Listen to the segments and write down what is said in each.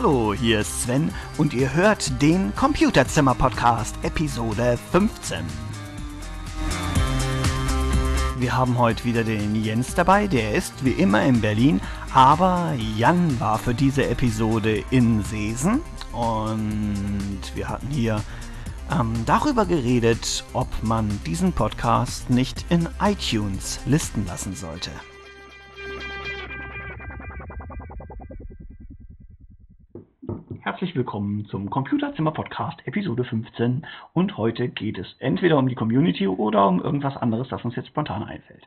Hallo, hier ist Sven und ihr hört den Computerzimmer Podcast Episode 15. Wir haben heute wieder den Jens dabei, der ist wie immer in Berlin, aber Jan war für diese Episode in Seesen und wir hatten hier ähm, darüber geredet, ob man diesen Podcast nicht in iTunes listen lassen sollte. Herzlich willkommen zum Computerzimmer Podcast Episode 15 und heute geht es entweder um die Community oder um irgendwas anderes, das uns jetzt spontan einfällt.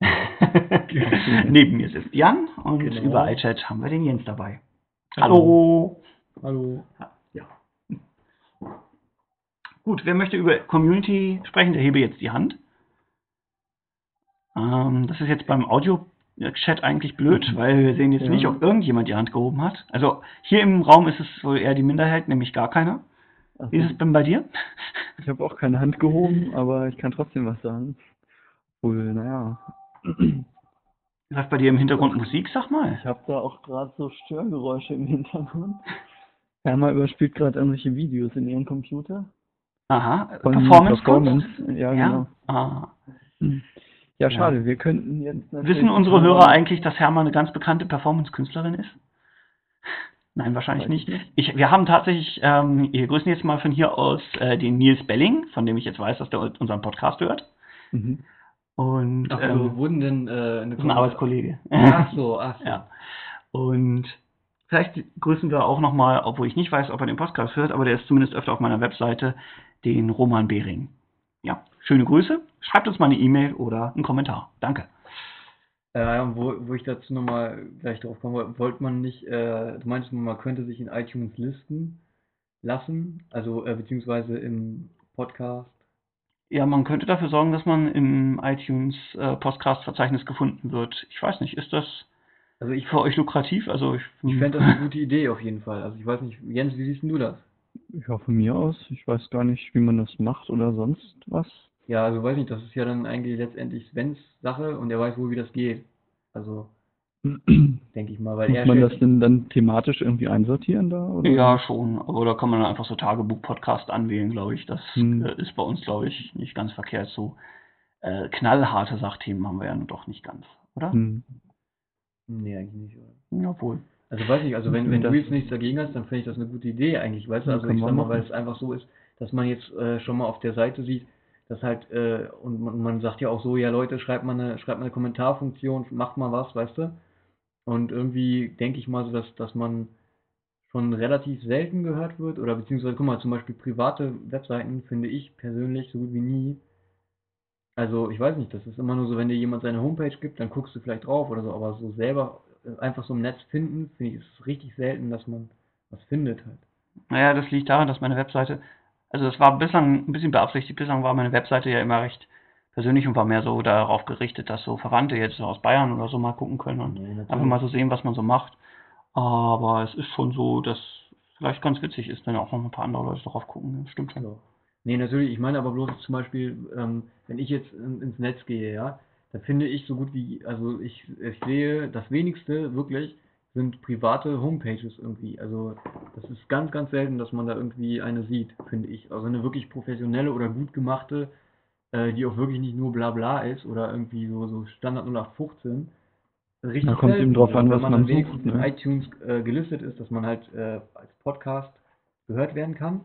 Neben mir sitzt Jan und Genau. über iChat haben wir den Jens dabei. Hallo. Hallo. Ja. Gut, wer möchte über Community sprechen, der hebe jetzt die Hand. Ähm, das ist jetzt beim Audio-Chat eigentlich blöd, weil wir sehen jetzt Ja. nicht, ob irgendjemand die Hand gehoben hat. Also hier im Raum ist es wohl eher die Minderheit, nämlich gar keiner. Also, Wie ist es denn bei dir? ich habe auch keine Hand gehoben, aber ich kann trotzdem was sagen. Wohl, naja. Läuft bei dir im Hintergrund Musik, sag mal. Ich habe da auch gerade so Störgeräusche im Hintergrund. Herma überspielt gerade irgendwelche Videos in ihrem Computer. Aha, Von Performance? Ja, Ja. genau. Ah. Ja, schade, wir könnten jetzt. Wissen unsere Hörer eigentlich, dass Herma eine ganz bekannte Performance-Künstlerin ist? Nein, wahrscheinlich nicht. Ich, wir haben tatsächlich, ähm, wir grüßen jetzt mal von hier aus äh, den Nils Belling, von dem ich jetzt weiß, dass der unseren Podcast hört. Mhm. Und Ach, ähm, so, wurden denn äh, eine ein Arbeitskollege. Ach so, ach so. ja. Und vielleicht grüßen wir auch nochmal, obwohl ich nicht weiß, ob er den Podcast hört, aber der ist zumindest öfter auf meiner Webseite, den Roman Behring. Schöne Grüße. Schreibt uns mal eine E-Mail oder einen Kommentar. Danke. Äh, wo, wo ich dazu nochmal gleich drauf kommen wollte, wollte man nicht, äh, du meintest, man könnte sich in iTunes listen lassen, also äh, beziehungsweise im Podcast. Ja, man könnte dafür sorgen, dass man im iTunes äh, Podcast-Verzeichnis gefunden wird. Ich weiß nicht, ist das Also ich, für euch lukrativ? Also ich, ich fände das eine gute Idee auf jeden Fall. Also ich weiß nicht, Jens, wie siehst du das? Ja, von mir aus. Ich weiß gar nicht, wie man das macht oder sonst was. Ja, also weiß nicht, das ist ja dann eigentlich letztendlich Svens Sache und er weiß wohl, wie das geht. Also denke ich mal, weil Muss er man das denn dann thematisch irgendwie einsortieren da? Oder? ja schon, aber da kann man dann einfach so Tagebuch-Podcast anwählen, glaube ich. Das Hm. äh, ist bei uns, glaube ich, nicht ganz verkehrt. So äh, knallharte Sachthemen haben wir ja nun doch nicht ganz, oder? Hm. Nee, eigentlich nicht, oder? Jawohl. Also weiß nicht, also wenn, wenn Das- du jetzt nichts dagegen hast, dann finde ich das eine gute Idee eigentlich, weißt du? Ja, Also ich sag mal, weil es einfach so ist, dass man jetzt äh, schon mal auf der Seite sieht, dass halt, äh, und man, man sagt ja auch so, ja Leute, schreibt mal eine, schreibt mal eine Kommentarfunktion, macht mal was, weißt du? Und irgendwie denke ich mal so, dass, dass man schon relativ selten gehört wird, oder beziehungsweise, guck mal, zum Beispiel private Webseiten finde ich persönlich so gut wie nie. Also ich weiß nicht, das ist immer nur so, wenn dir jemand seine Homepage gibt, dann guckst du vielleicht drauf oder so, aber so selber äh, einfach so im Netz finden, finde ich, ist es richtig selten, dass man was findet halt. Naja, das liegt daran, dass meine Webseite, also das war bislang ein bisschen beabsichtigt, bislang war meine Webseite ja immer recht persönlich und war mehr so darauf gerichtet, dass so Verwandte jetzt aus Bayern oder so mal gucken können und Nee, einfach mal so sehen, was man so macht. Aber es ist schon so, dass vielleicht ganz witzig ist, wenn auch noch ein paar andere Leute drauf gucken. Das stimmt schon. Nee, natürlich, ich meine aber bloß zum Beispiel, ähm, wenn ich jetzt in, ins Netz gehe, ja, da finde ich so gut wie, also ich, ich sehe, das wenigste wirklich sind private Homepages irgendwie. Also das ist ganz, ganz selten, dass man da irgendwie eine sieht, finde ich. Also eine wirklich professionelle oder gut gemachte, äh, die auch wirklich nicht nur bla bla ist oder irgendwie so, so Standard 0815. Richtig Da kommt selten. eben drauf an, was man man sucht, in ne? iTunes äh, gelistet ist, dass man halt äh, als Podcast gehört werden kann,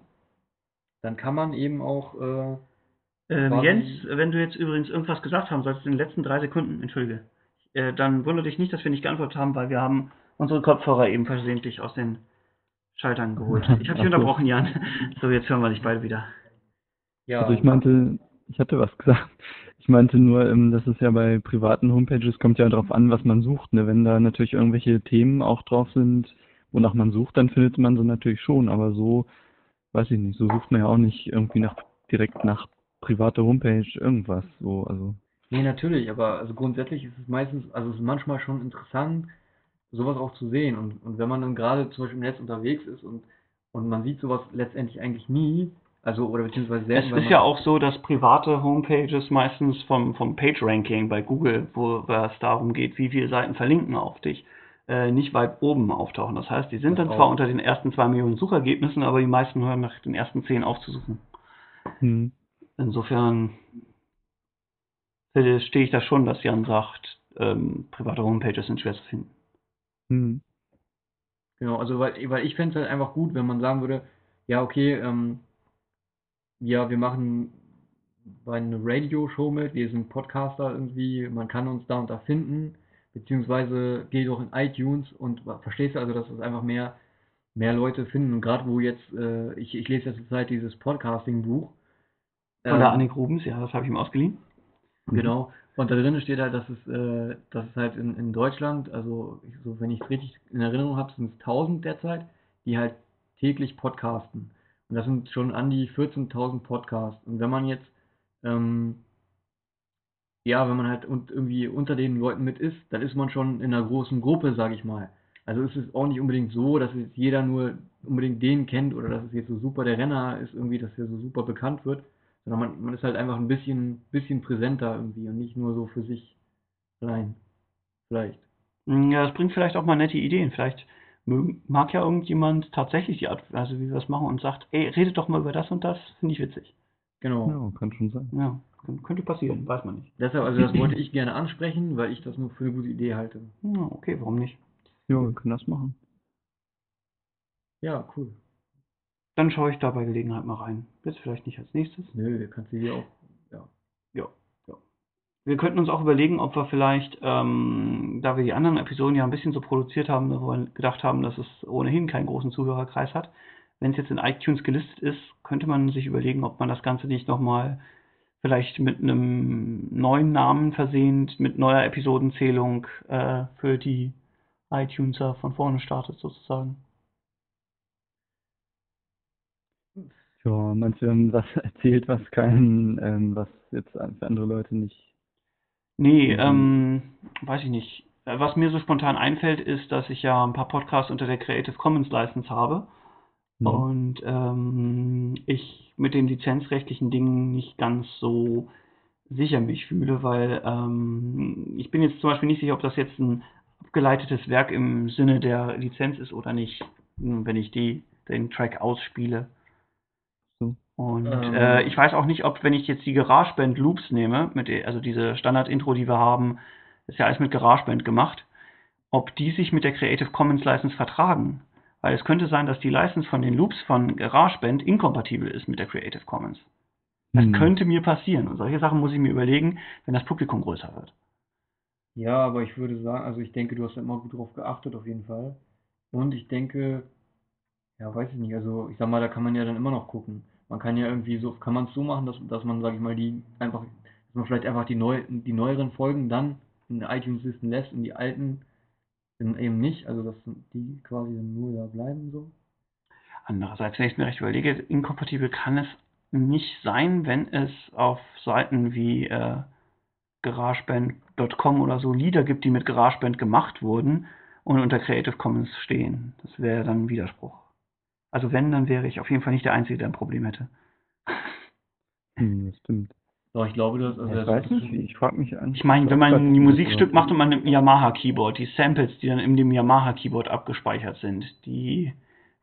dann kann man eben auch äh, Ähm, Jens, wenn du jetzt übrigens irgendwas gesagt haben solltest in den letzten drei Sekunden, entschuldige, äh, dann wundere dich nicht, dass wir nicht geantwortet haben, weil wir haben unsere Kopfhörer eben versehentlich aus den Schaltern geholt. Ich habe dich unterbrochen, Jan. So, jetzt hören wir dich beide wieder. ja, Also ich meinte, ich hatte was gesagt. Ich meinte nur, ähm, dass es ja bei privaten Homepages kommt ja darauf an, was man sucht. Ne? Wenn da natürlich irgendwelche Themen auch drauf sind, wonach man sucht, dann findet man sie natürlich schon. Aber so, weiß ich nicht, so sucht man ja auch nicht irgendwie nach direkt nach private Homepage irgendwas. So, also nee, natürlich, aber also grundsätzlich ist es meistens, also es ist manchmal schon interessant, sowas auch zu sehen. Und, und wenn man dann gerade zum Beispiel im Netz unterwegs ist und, und man sieht sowas letztendlich eigentlich nie, also oder beziehungsweise Es selten, weil ist ja auch so, dass private Homepages meistens vom, vom Page-Ranking bei Google, wo es darum geht, wie viele Seiten verlinken auf dich, äh, nicht weit oben auftauchen. Das heißt, die sind Das dann zwar auch. unter den ersten zwei Millionen Suchergebnissen, aber die meisten hören nach den ersten zehn aufzusuchen. Hm. Insofern verstehe ich das schon, dass Jan sagt, ähm, private Homepages sind schwer zu finden. Hm. Genau, also weil, weil ich fände es halt einfach gut, wenn man sagen würde, ja, okay, ähm, ja, wir machen bei einer Radio-Show mit, wir sind Podcaster irgendwie, man kann uns da und da finden, beziehungsweise geh doch in iTunes und verstehst du also, dass es einfach mehr, mehr Leute finden und gerade wo jetzt, äh, ich, ich lese ja zurzeit dieses Podcasting-Buch. Von der ähm, Annik Rubens, ja, das habe ich ihm ausgeliehen. Genau. Und da drin steht halt, dass es, äh, dass es halt in, in Deutschland, also so wenn ich es richtig in Erinnerung habe, sind es 1000 derzeit, die halt täglich podcasten. Und das sind schon an die 14.000 Podcasts. Und wenn man jetzt, ähm, ja, wenn man halt und irgendwie unter den Leuten mit ist, dann ist man schon in einer großen Gruppe, sage ich mal. Also ist es auch nicht unbedingt so, dass jetzt jeder nur unbedingt den kennt oder dass es jetzt so super der Renner ist, irgendwie, dass er so super bekannt wird, sondern man, man ist halt einfach ein bisschen, bisschen präsenter irgendwie und nicht nur so für sich allein. Vielleicht. Ja, das bringt vielleicht auch mal nette Ideen. Vielleicht mag ja irgendjemand tatsächlich die Art, also wie wir das machen und sagt, ey, redet doch mal über das und das, finde ich witzig. Genau. Ja, kann schon sein. Ja, kön- könnte passieren, weiß man nicht. Deshalb, also das wollte ich gerne ansprechen, weil ich das nur für eine gute Idee halte. Ja, okay, warum nicht? Ja, wir können das machen. Ja, cool. Dann schaue ich da bei Gelegenheit mal rein. Jetzt vielleicht nicht als nächstes. Nö, kannst du hier auch. Ja. Ja, ja. Wir könnten uns auch überlegen, ob wir vielleicht, ähm, da wir die anderen Episoden ja ein bisschen so produziert haben, wo wir gedacht haben, dass es ohnehin keinen großen Zuhörerkreis hat, wenn es jetzt in iTunes gelistet ist, könnte man sich überlegen, ob man das Ganze nicht nochmal vielleicht mit einem neuen Namen versehend, mit neuer Episodenzählung äh, für die iTuneser von vorne startet sozusagen. Wir haben was erzählt, was keinen, ähm, was jetzt für andere Leute nicht. Nee, ähm, weiß ich nicht. Äh, Was mir so spontan einfällt, ist, dass ich ja ein paar Podcasts unter der Creative Commons License habe Mhm. und ähm, ich mit den lizenzrechtlichen Dingen nicht ganz so sicher mich fühle, weil ähm, ich bin jetzt zum Beispiel nicht sicher, ob das jetzt ein abgeleitetes Werk im Sinne der Lizenz ist oder nicht, hm, wenn ich die, den Track ausspiele. Und Ähm. äh, ich weiß auch nicht, ob, wenn ich jetzt die GarageBand Loops nehme, mit also diese Standard-Intro, die wir haben, ist ja alles mit GarageBand gemacht, ob die sich mit der Creative Commons License vertragen. Weil es könnte sein, dass die License von den Loops von GarageBand inkompatibel ist mit der Creative Commons. Das Hm. könnte mir passieren. Und solche Sachen muss ich mir überlegen, wenn das Publikum größer wird. Ja, aber ich würde sagen, also ich denke, du hast da immer gut drauf geachtet, auf jeden Fall. Und ich denke, ja, weiß ich nicht, also ich sag mal, da kann man ja dann immer noch gucken. Man kann ja irgendwie so, kann man es so machen, dass, dass man, sag ich mal, die einfach, dass man vielleicht einfach die neu, die neueren Folgen dann in iTunes-Listen lässt und die alten dann eben nicht, also dass die quasi nur da bleiben so. Andererseits, wenn ich mir recht überlege, inkompatibel kann es nicht sein, wenn es auf Seiten wie äh, GarageBand.com oder so Lieder gibt, die mit GarageBand gemacht wurden und unter Creative Commons stehen. Das wäre dann ein Widerspruch. Also wenn, dann wäre ich auf jeden Fall nicht der Einzige, der ein Problem hätte. Hm, das stimmt. Doch, ich glaube, das, also ich das weiß ist nicht. Ich frage mich an. Ich meine, wenn man ein Musikstück macht und man nimmt ein Yamaha-Keyboard, die Samples, die dann in dem Yamaha-Keyboard abgespeichert sind, die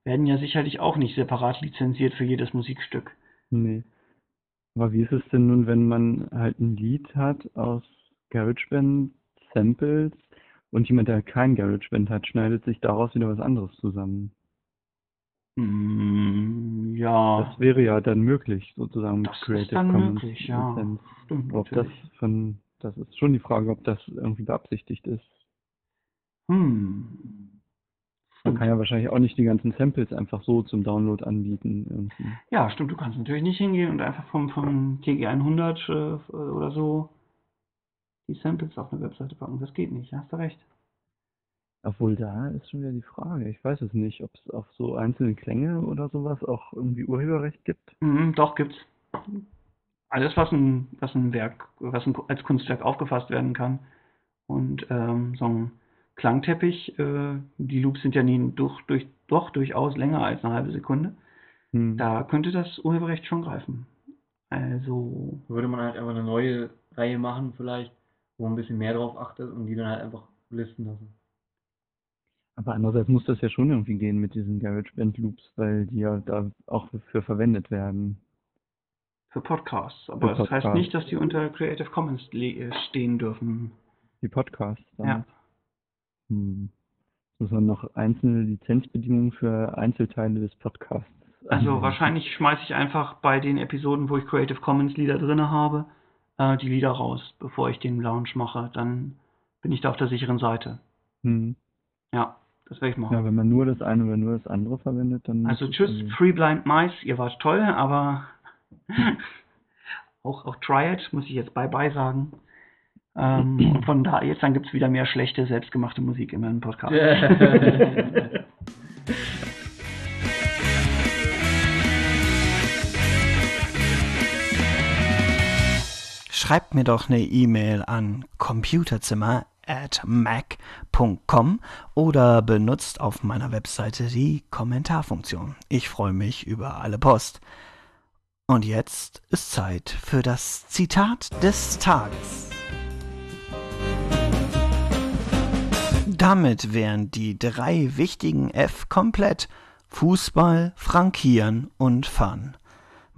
werden ja sicherlich auch nicht separat lizenziert für jedes Musikstück. Nee. Aber wie ist es denn nun, wenn man halt ein Lied hat aus GarageBand Samples und jemand, der kein GarageBand hat, schneidet sich daraus wieder was anderes zusammen? Mm, ja, Das wäre ja dann möglich, sozusagen mit Das ist Creative dann Commons möglich, ja. Lizenz. stimmt Ob das von, das ist schon die Frage, ob das irgendwie beabsichtigt ist. Hm. Man kann ja wahrscheinlich auch nicht die ganzen Samples einfach so zum Download anbieten. Irgendwie. Ja, stimmt, du kannst natürlich nicht hingehen und einfach vom, vom TG100 äh, oder so die Samples auf eine Webseite packen. Das geht nicht, hast du recht. Obwohl da ist schon wieder die Frage. Ich weiß es nicht, ob es auf so einzelne Klänge oder sowas auch irgendwie Urheberrecht gibt. Mhm, doch, gibt's. Alles, was ein, was ein Werk, was ein, als Kunstwerk aufgefasst werden kann. Und ähm, so ein Klangteppich, äh, die Loops sind ja nie durch, durch, doch durchaus länger als eine halbe Sekunde. Hm. Da könnte das Urheberrecht schon greifen. Also, würde man halt einfach eine neue Reihe machen vielleicht, wo man ein bisschen mehr drauf achtet und die dann halt einfach listen lassen. Aber andererseits muss das ja schon irgendwie gehen mit diesen GarageBand Loops, weil die ja da auch für verwendet werden. Für Podcasts. Aber Für das heißt Podcasts. nicht, dass die unter Creative Commons äh, stehen dürfen. Die Podcasts. dann. Ja. Hm. Muss man noch einzelne Lizenzbedingungen für Einzelteile des Podcasts. Also anwenden. wahrscheinlich schmeiße ich einfach bei den Episoden, wo ich Creative Commons Lieder drin habe, äh, die Lieder raus, bevor ich den Launch mache. Dann bin ich da auf der sicheren Seite. Hm. Ja, das werde ich machen. Ja, wenn man nur das eine oder nur das andere verwendet, dann. Also tschüss, irgendwie- Free Blind Mice, ihr wart toll, aber auch, auch Triad muss ich jetzt bye-bye sagen. Ähm, und von da jetzt dann gibt es wieder mehr schlechte, selbstgemachte Musik in meinem Podcast. Schreibt mir doch eine E-Mail an computerzimmer at mac.com oder benutzt auf meiner Webseite die Kommentarfunktion. Ich freue mich über alle Post. Und jetzt ist Zeit für das Zitat des Tages. Damit wären die drei wichtigen F komplett. Fußball, Frankieren und Fun.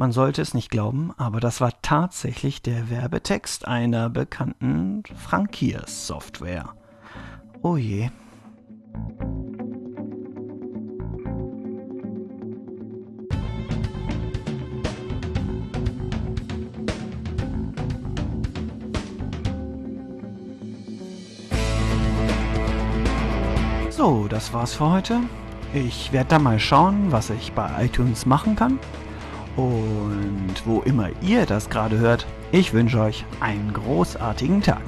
Man sollte es nicht glauben, aber das war tatsächlich der Werbetext einer bekannten Frankiersoftware. Oh je. So, das war's für heute. Ich werde da mal schauen, was ich bei iTunes machen kann. Und wo immer ihr das gerade hört, ich wünsche euch einen großartigen Tag.